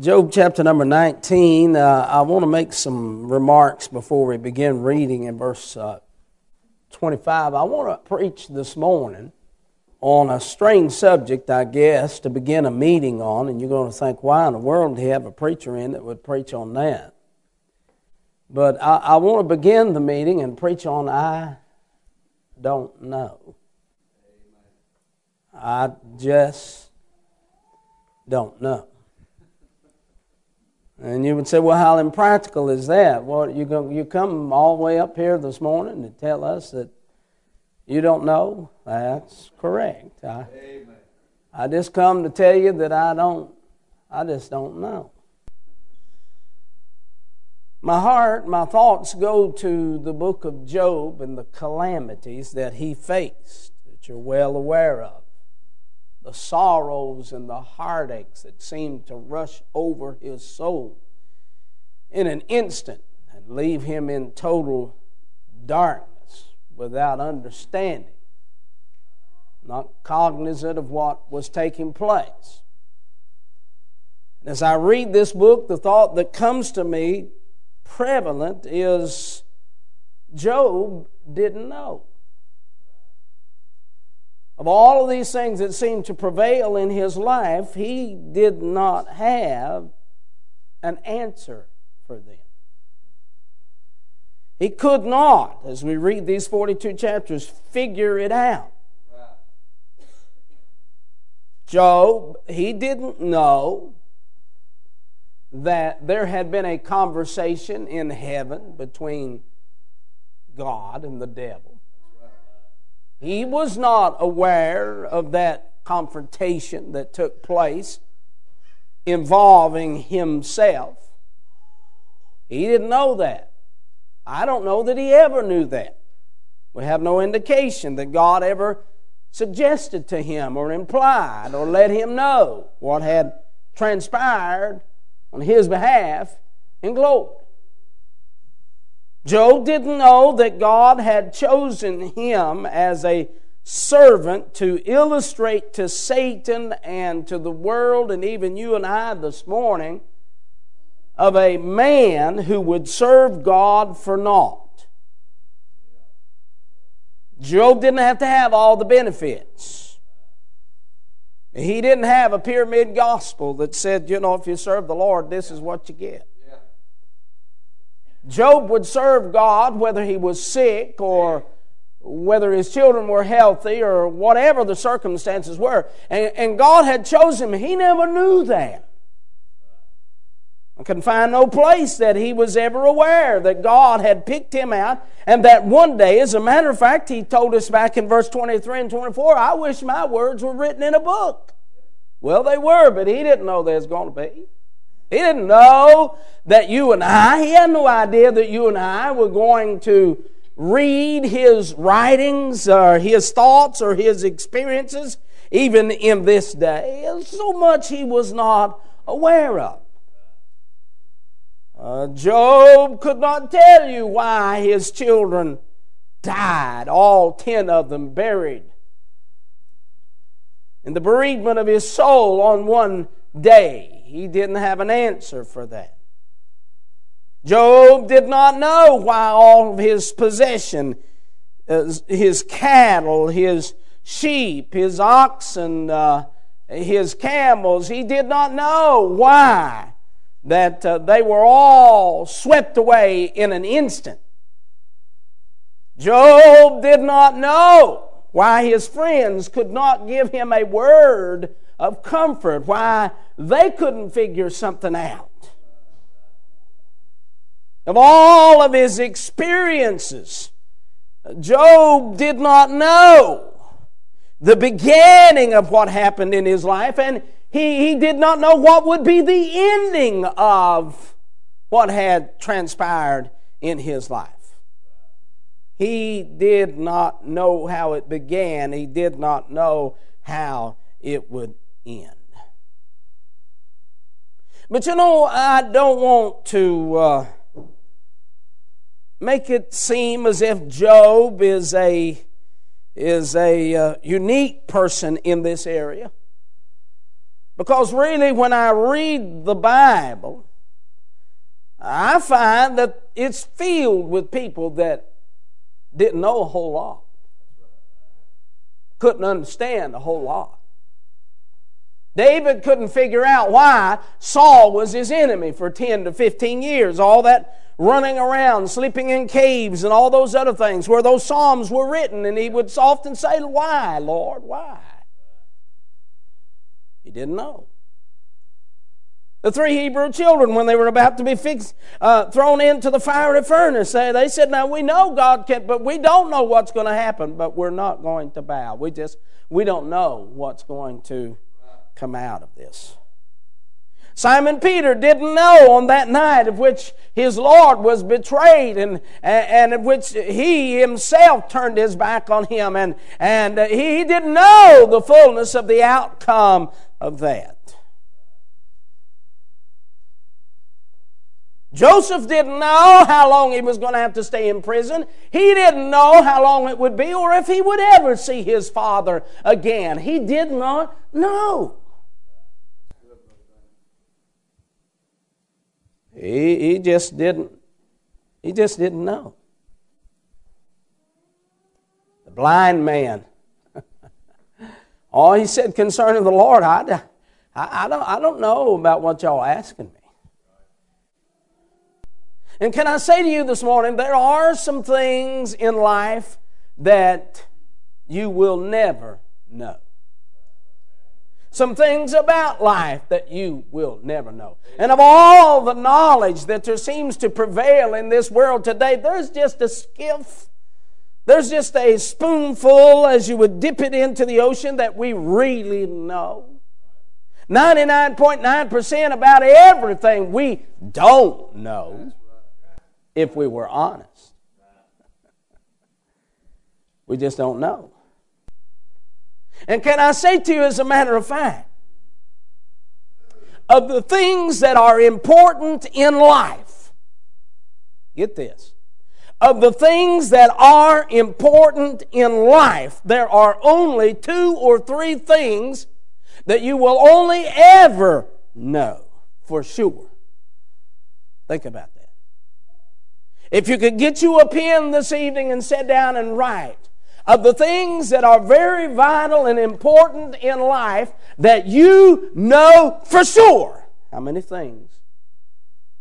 Job chapter number 19. Uh, I want to make some remarks before we begin reading in verse uh, 25. I want to preach this morning on a strange subject, I guess, to begin a meeting on, and you're going to think, why in the world do you have a preacher in that would preach on that? But I, I want to begin the meeting and preach on I don't know. I just don't know. And you would say, well, how impractical is that? Well, you, go, you come all the way up here this morning to tell us that you don't know? That's correct. I, I just come to tell you that I don't, I just don't know. My heart, my thoughts go to the book of Job and the calamities that he faced, that you're well aware of the sorrows and the heartaches that seemed to rush over his soul in an instant and leave him in total darkness without understanding, not cognizant of what was taking place. As I read this book, the thought that comes to me prevalent is Job didn't know. Of all of these things that seemed to prevail in his life, he did not have an answer for them. He could not, as we read these 42 chapters, figure it out. Job, he didn't know that there had been a conversation in heaven between God and the devil. He was not aware of that confrontation that took place involving himself. He didn't know that. I don't know that he ever knew that. We have no indication that God ever suggested to him or implied or let him know what had transpired on his behalf in glory. Job didn't know that God had chosen him as a servant to illustrate to Satan and to the world and even you and I this morning of a man who would serve God for naught. Job didn't have to have all the benefits. He didn't have a pyramid gospel that said, you know, if you serve the Lord, this is what you get. Job would serve God whether he was sick or whether his children were healthy or whatever the circumstances were. And, and God had chosen him. He never knew that. I can find no place that he was ever aware that God had picked him out and that one day, as a matter of fact, he told us back in verse 23 and 24, I wish my words were written in a book. Well, they were, but he didn't know they was going to be. He didn't know that you and I, he had no idea that you and I were going to read his writings or his thoughts or his experiences even in this day. So much he was not aware of. Uh, Job could not tell you why his children died, all ten of them buried. In the bereavement of his soul on one day, he didn't have an answer for that. Job did not know why all of his possession, uh, his cattle, his sheep, his oxen, uh, his camels, he did not know why that uh, they were all swept away in an instant. Job did not know why his friends could not give him a word of comfort, why they couldn't figure something out. Of all of his experiences, Job did not know the beginning of what happened in his life, and he, he did not know what would be the ending of what had transpired in his life. He did not know how it began, he did not know how it would But you know, I don't want to uh, make it seem as if Job is a is a uh, unique person in this area. Because really, when I read the Bible, I find that it's filled with people that didn't know a whole lot, couldn't understand a whole lot. David couldn't figure out why Saul was his enemy for 10 to 15 years. All that running around, sleeping in caves, and all those other things where those Psalms were written. And he would often say, Why, Lord, why? He didn't know. The three Hebrew children, when they were about to be fixed, uh, thrown into the fiery furnace, they, said, Now we know God can, but we don't know what's going to happen, but we're not going to bow. We just, we don't know what's going to come out of this. Simon Peter didn't know on that night of which his Lord was betrayed and, and, of which he himself turned his back on him, and, and he didn't know the fullness of the outcome of that. Joseph didn't know how long he was going to have to stay in prison. He didn't know how long it would be or if he would ever see his father again. He did not know. He, he just didn't he just didn't know. The blind man. All he said concerning the Lord, I, I, I, don't, I don't know about what y'all asking me. And can I say to you this morning, there are some things in life that you will never know. Some things about life that you will never know. And of all the knowledge that there seems to prevail in this world today, there's just a skiff. There's just a spoonful as you would dip it into the ocean that we really know. 99.9% about everything we don't know if we were honest. We just don't know. And can I say to you, as a matter of fact, of the things that are important in life, get this, of the things that are important in life, there are only two or three things that you will only ever know for sure. Think about that. If you could get you a pen this evening and sit down and write of the things that are very vital and important in life that you know for sure, how many things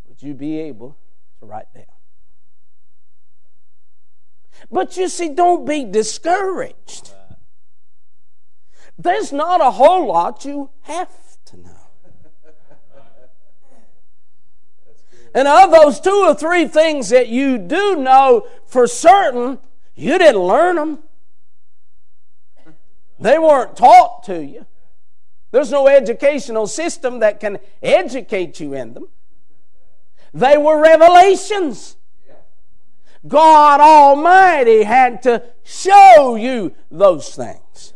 would you be able to write down? But you see, don't be discouraged. There's not a whole lot you have to know. And of those two or three things that you do know for certain, you didn't learn them. They weren't taught to you. There's no educational system that can educate you in them. They were revelations. God Almighty had to show you those things.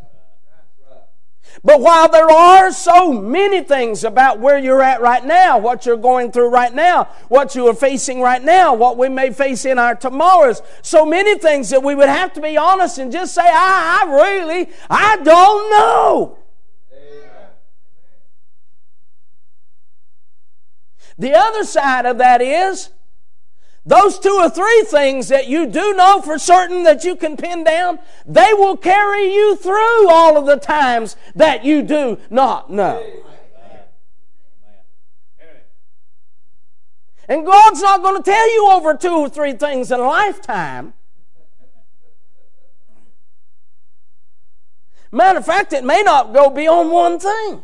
But while there are so many things about where you're at right now, what you're going through right now, what you are facing right now, what we may face in our tomorrows, so many things that we would have to be honest and just say, I, I really, I don't know. The other side of that is those two or three things that you do know for certain that you can pin down, they will carry you through all of the times that you do not know. And God's not going to tell you over two or three things in a lifetime. Matter of fact, it may not go beyond one thing.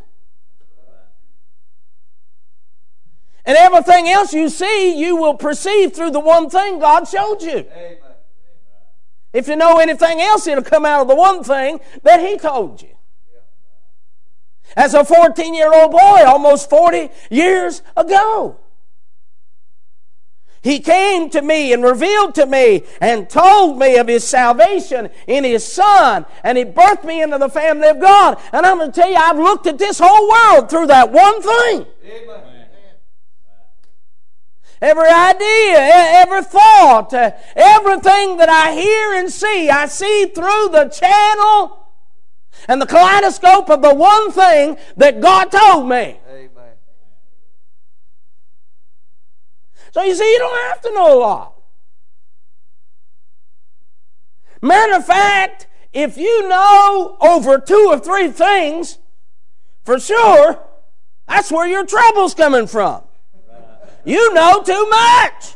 And everything else you see, you will perceive through the one thing God showed you. Amen. If you know anything else, it'll come out of the one thing that He told you. As a 14 year old boy, almost 40 years ago, He came to me and revealed to me and told me of His salvation in His Son, and He birthed me into the family of God. And I'm going to tell you, I've looked at this whole world through that one thing. Amen. Every idea, every thought, everything that I hear and see, I see through the channel and the kaleidoscope of the one thing that God told me. Amen. So you see, you don't have to know a lot. Matter of fact, if you know over two or three things, for sure, that's where your trouble's coming from. You know too much.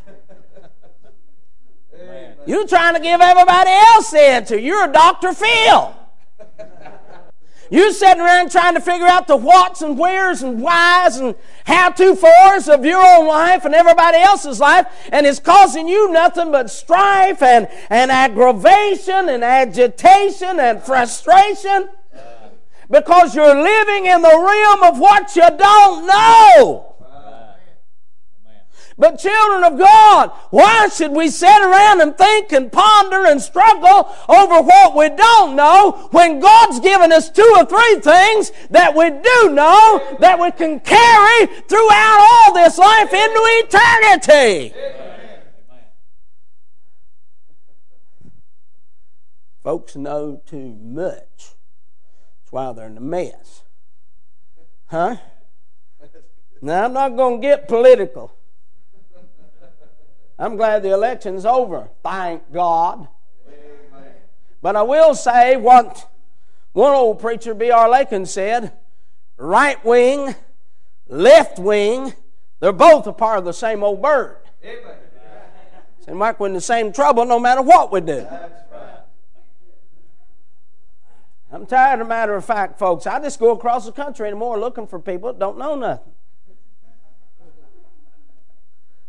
You're trying to give everybody else the answer. You're a Dr. Phil. You're sitting around trying to figure out the whats and wheres and whys and how to fors of your own life and everybody else's life, and it's causing you nothing but strife and, and aggravation and agitation and frustration because you're living in the realm of what you don't know. But children of God, why should we sit around and think and ponder and struggle over what we don't know when God's given us two or three things that we do know that we can carry throughout all this life into eternity? Folks know too much. That's why they're in a mess. Huh? Now, I'm not going to get political. I'm glad the election's over. Thank God. But I will say what one old preacher, B.R. Lakin, said right wing, left wing, they're both a part of the same old bird. Seem like we're in the same trouble no matter what we do. I'm tired, of matter of fact, folks. I just go across the country anymore looking for people that don't know nothing.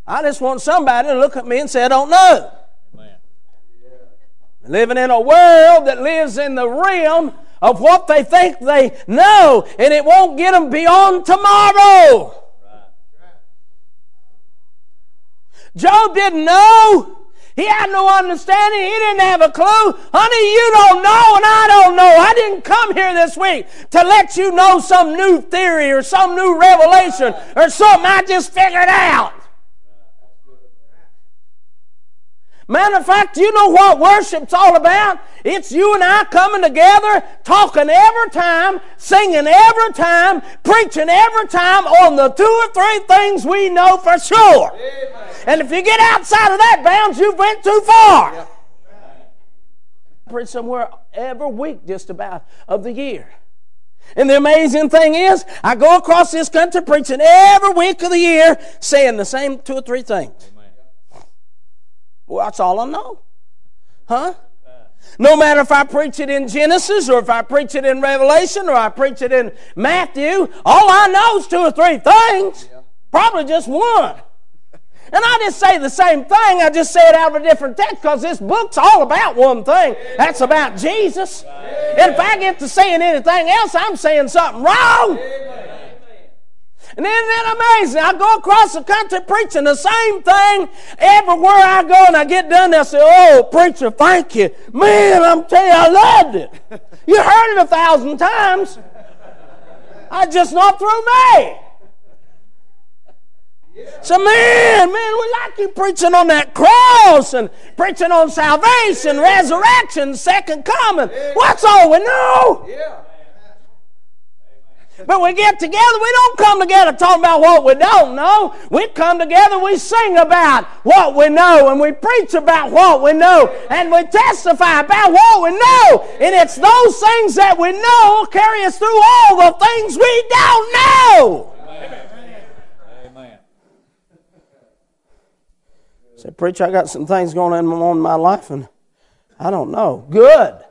I just want somebody to look at me and say, I don't know. Amen. Living in a world that lives in the realm of what they think they know, and it won't get them beyond tomorrow. Job didn't know. He had no understanding. He didn't have a clue. Honey, you don't know, and I don't know. I didn't come here this week to let you know some new theory or some new revelation or something I just figured out. Matter of fact, you know what worship's all about? It's you and I coming together, talking every time, singing every time, preaching every time on the two or three things we know for sure. Amen. And if you get outside of that bounds, you've went too far. Yeah. Preach somewhere every week, just about, of the year. And the amazing thing is, I go across this country preaching every week of the year, saying the same two or three things. Well, that's all I know. Huh? No matter if I preach it in Genesis or if I preach it in Revelation or I preach it in Matthew, all I know is two or three things. Probably just one. And I just say the same thing, I just say it out of a different text because this book's all about one thing. That's about Jesus. And if I get to saying anything else, I'm saying something wrong. And isn't that amazing? I go across the country preaching the same thing everywhere I go, and I get done, they say, Oh, preacher, thank you. Man, I'm telling you, I loved it. You heard it a thousand times. I just not through me. So, man, man, we like you preaching on that cross and preaching on salvation, resurrection, second coming. What's all we know? But we get together, we don't come together talking about what we don't know. We come together, we sing about what we know, and we preach about what we know, and we testify about what we know. And it's those things that we know carry us through all the things we don't know. Amen. Amen. Say, preacher, I got some things going on in my life, and I don't know. Good.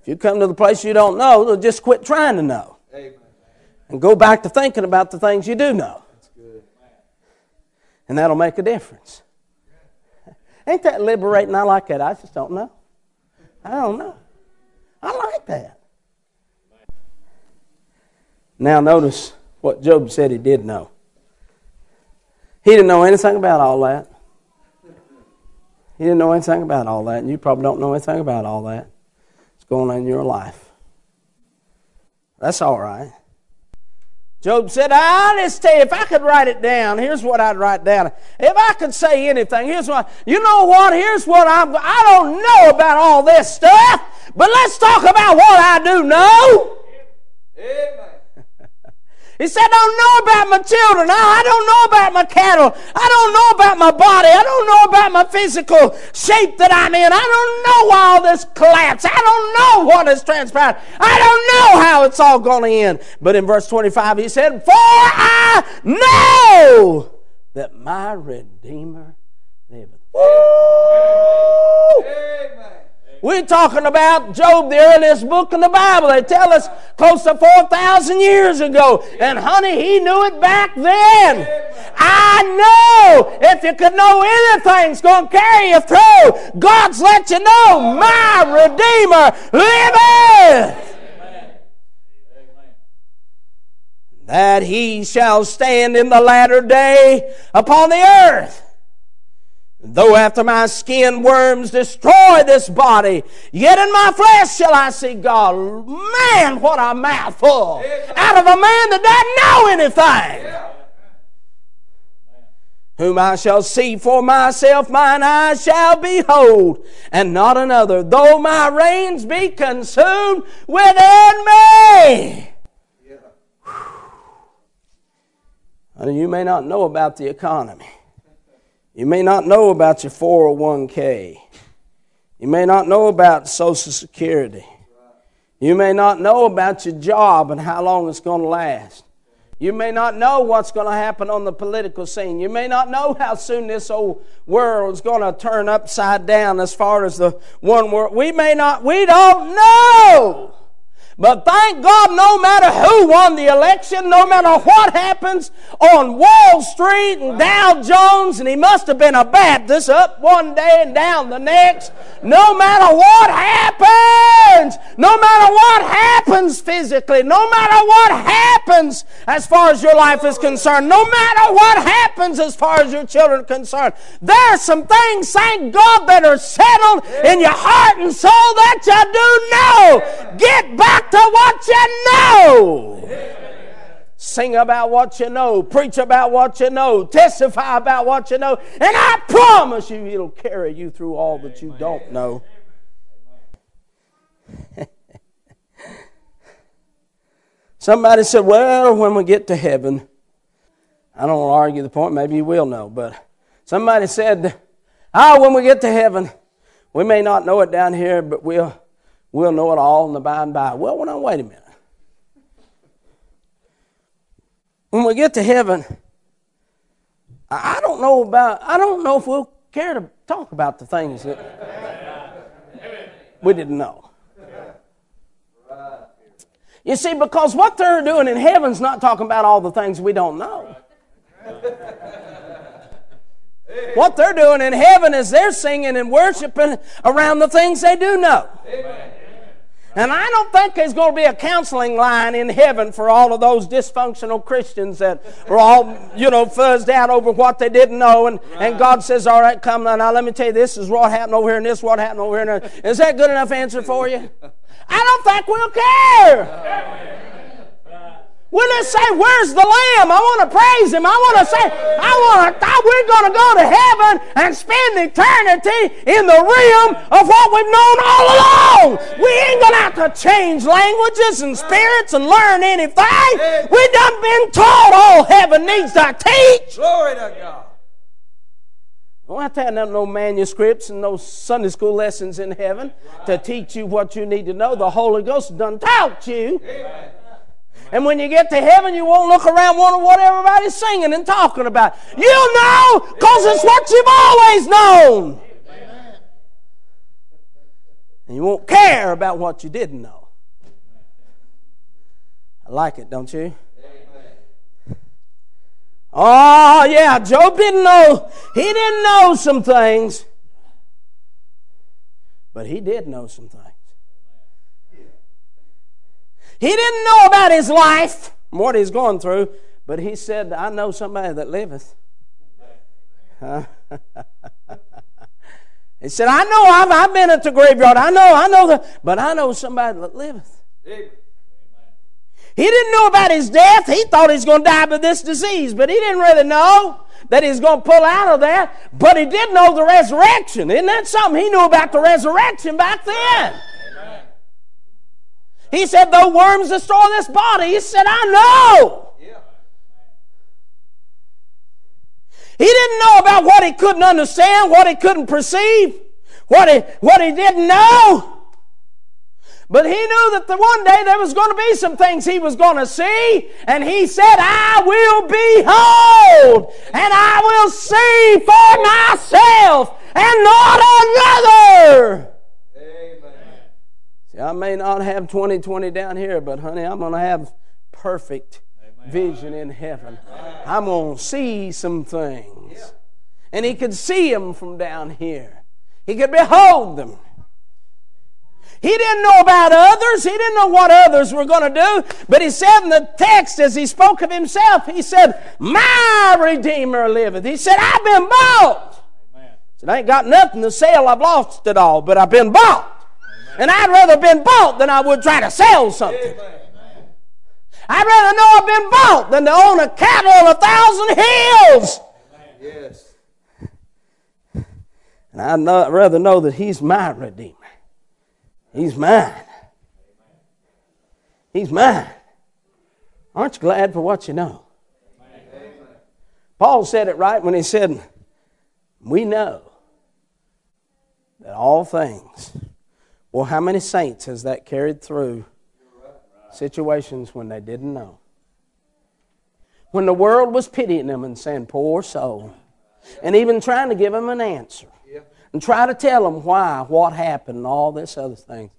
If you come to the place you don't know, just quit trying to know and go back to thinking about the things you do know. And that'll make a difference. Ain't that liberating? I like that. I just don't know. I don't know. I like that. Now, notice what Job said he did know. He didn't know anything about all that. He didn't know anything about all that, and you probably don't know anything about all that. It's going on in your life. That's all right. Job said, you, if I could write it down, here's what I'd write down. If I could say anything, here's what, you know what, here's what I'm, I don't know about all this stuff, but let's talk about what I do know. Amen. He said, I don't know about my children. I don't know about my cattle. I don't know about my body. I don't know about my physical shape that I'm in. I don't know all this collapse. I don't know what has transpired. I don't know how it's all going to end. But in verse 25, he said, For I know that my Redeemer liveth. Woo! Amen. We're talking about Job, the earliest book in the Bible. They tell us close to 4,000 years ago. And honey, he knew it back then. I know if you could know anything's going to carry you through, God's let you know my Redeemer liveth. That he shall stand in the latter day upon the earth. Though after my skin worms destroy this body, yet in my flesh shall I see God. Man, what a mouthful out of a man that doesn't know anything. Whom I shall see for myself, mine eyes shall behold, and not another, though my reins be consumed within me. Yeah. You may not know about the economy. You may not know about your 401k. You may not know about Social Security. You may not know about your job and how long it's going to last. You may not know what's going to happen on the political scene. You may not know how soon this old world is going to turn upside down as far as the one world. We may not, we don't know. But thank God, no matter who won the election, no matter what happens on Wall Street and Dow Jones, and he must have been a Baptist up one day and down the next, no matter what happens, no matter what happens physically, no matter what happens as far as your life is concerned, no matter what happens as far as your children are concerned, there are some things, thank God, that are settled in your heart and soul that you do know. Get back to what you know. Sing about what you know, preach about what you know, testify about what you know, and I promise you it'll carry you through all that you don't know. Somebody said, Well, when we get to heaven, I don't want to argue the point, maybe you will know, but somebody said, Ah, oh, when we get to heaven, we may not know it down here, but we'll We'll know it all in the by and by. Well, well, now, wait a minute. When we get to heaven, I don't know about, I don't know if we'll care to talk about the things that we didn't know. You see, because what they're doing in heaven's not talking about all the things we don't know. What they're doing in heaven is they're singing and worshiping around the things they do know. Amen. And I don't think there's going to be a counseling line in heaven for all of those dysfunctional Christians that are all, you know, fuzzed out over what they didn't know. And, right. and God says, All right, come now, now, let me tell you, this is what happened over here, and this is what happened over here. Is that good enough answer for you? I don't think we'll care. When they say, Where's the Lamb? I want to praise Him. I want to say, I want to, we're going to go to heaven and spend eternity in the realm of what we've known all along. We ain't going to have to change languages and spirits and learn anything. We've done been taught all heaven needs to teach. Glory to God. Don't have to have no manuscripts and no Sunday school lessons in heaven to teach you what you need to know. The Holy Ghost done taught you. Amen. And when you get to heaven, you won't look around wondering what everybody's singing and talking about. You'll know because it's what you've always known. And you won't care about what you didn't know. I like it, don't you? Oh, yeah, Job didn't know. He didn't know some things. But he did know some things. He didn't know about his life, what he's going through, but he said, I know somebody that liveth. he said, I know I've, I've been at the graveyard. I know, I know that, but I know somebody that liveth. He didn't know about his death. He thought he's going to die of this disease, but he didn't really know that he's going to pull out of that. But he did know the resurrection. Isn't that something? He knew about the resurrection back then. He said, though worms destroy this body, he said, I know. He didn't know about what he couldn't understand, what he couldn't perceive, what he, what he didn't know. But he knew that the one day there was going to be some things he was going to see, and he said, I will behold, and I will see for myself, and not another. I may not have 2020 down here, but honey, I'm going to have perfect vision in heaven. I'm going to see some things. And he could see them from down here, he could behold them. He didn't know about others. He didn't know what others were going to do. But he said in the text, as he spoke of himself, he said, My Redeemer liveth. He said, I've been bought. Amen. said, I ain't got nothing to sell. I've lost it all, but I've been bought. And I'd rather been bought than I would try to sell something. I'd rather know I've been bought than to own a cattle on a thousand hills. Yes. And I'd not rather know that He's my Redeemer. He's mine. He's mine. Aren't you glad for what you know? Paul said it right when he said, We know that all things. Well, how many saints has that carried through situations when they didn't know. When the world was pitying them and saying, Poor soul. And even trying to give them an answer. And try to tell them why, what happened, and all this other thing.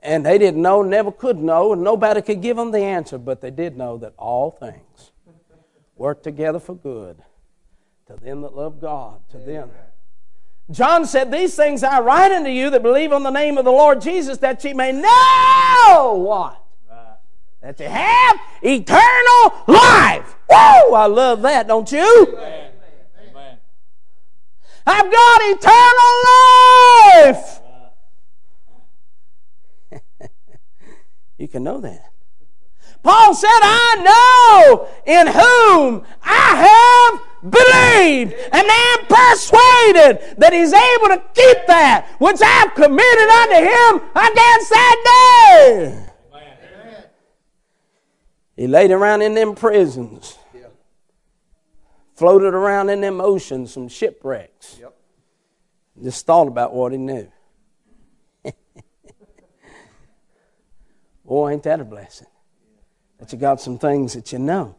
And they didn't know, never could know, and nobody could give them the answer, but they did know that all things work together for good to them that love God, to them. John said, These things I write unto you that believe on the name of the Lord Jesus, that ye may know what? that you have eternal life. Whoa, I love that, don't you? Amen. Amen. I've got eternal life. you can know that. Paul said, I know in whom I have believed and am persuaded that he's able to keep that which I've committed unto him against that day. He laid around in them prisons. Floated around in them oceans, some shipwrecks. Yep. Just thought about what he knew. Boy, ain't that a blessing? That you got some things that you know.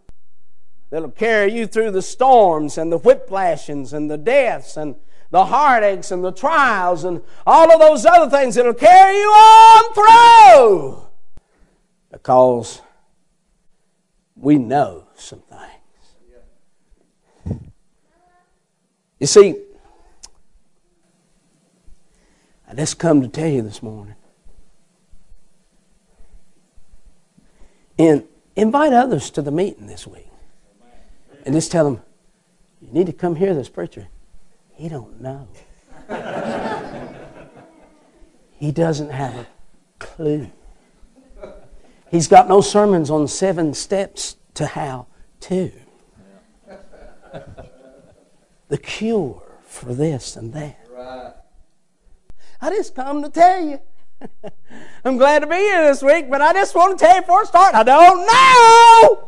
That'll carry you through the storms and the whiplashings and the deaths and the heartaches and the trials and all of those other things that'll carry you on through. Because we know some things. You see, I just come to tell you this morning. And invite others to the meeting this week. And just tell them, you need to come hear this preacher. He don't know. he doesn't have a clue. He's got no sermons on seven steps to how to. The cure for this and that. I just come to tell you. I'm glad to be here this week, but I just want to tell you before I start, I don't know.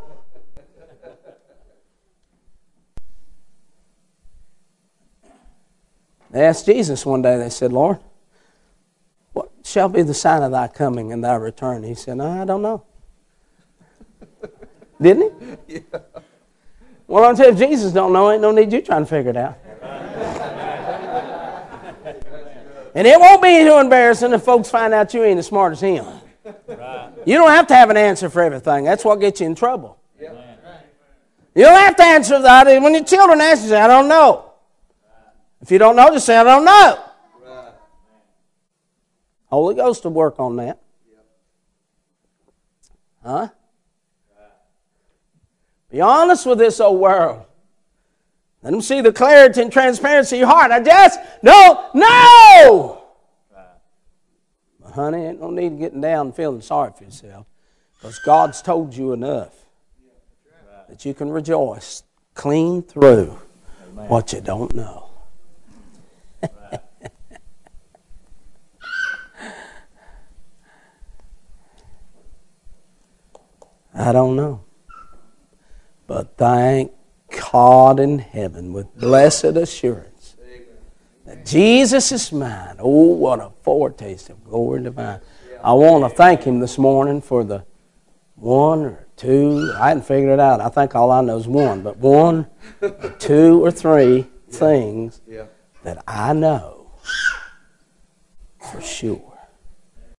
They asked Jesus one day, they said, Lord, what shall be the sign of thy coming and thy return? He said, no, I don't know. Didn't he? Yeah. Well, I'm telling you, if Jesus don't know, ain't no need you trying to figure it out. and it won't be too embarrassing if folks find out you ain't as smart as him. Right. You don't have to have an answer for everything. That's what gets you in trouble. You don't have to answer that. When your children ask you, I don't know. If you don't know, just say, I don't know. Holy Ghost will work on that. Huh? Be honest with this old world. Let them see the clarity and transparency of your heart. I just don't know. But honey, ain't no need getting down and feeling sorry for yourself. Because God's told you enough that you can rejoice clean through what you don't know. I don't know. But thank God in heaven with blessed assurance that Jesus is mine. Oh, what a foretaste of glory divine. I want to thank Him this morning for the one or two, I hadn't figured it out. I think all I know is one, but one, or two, or three things that I know for sure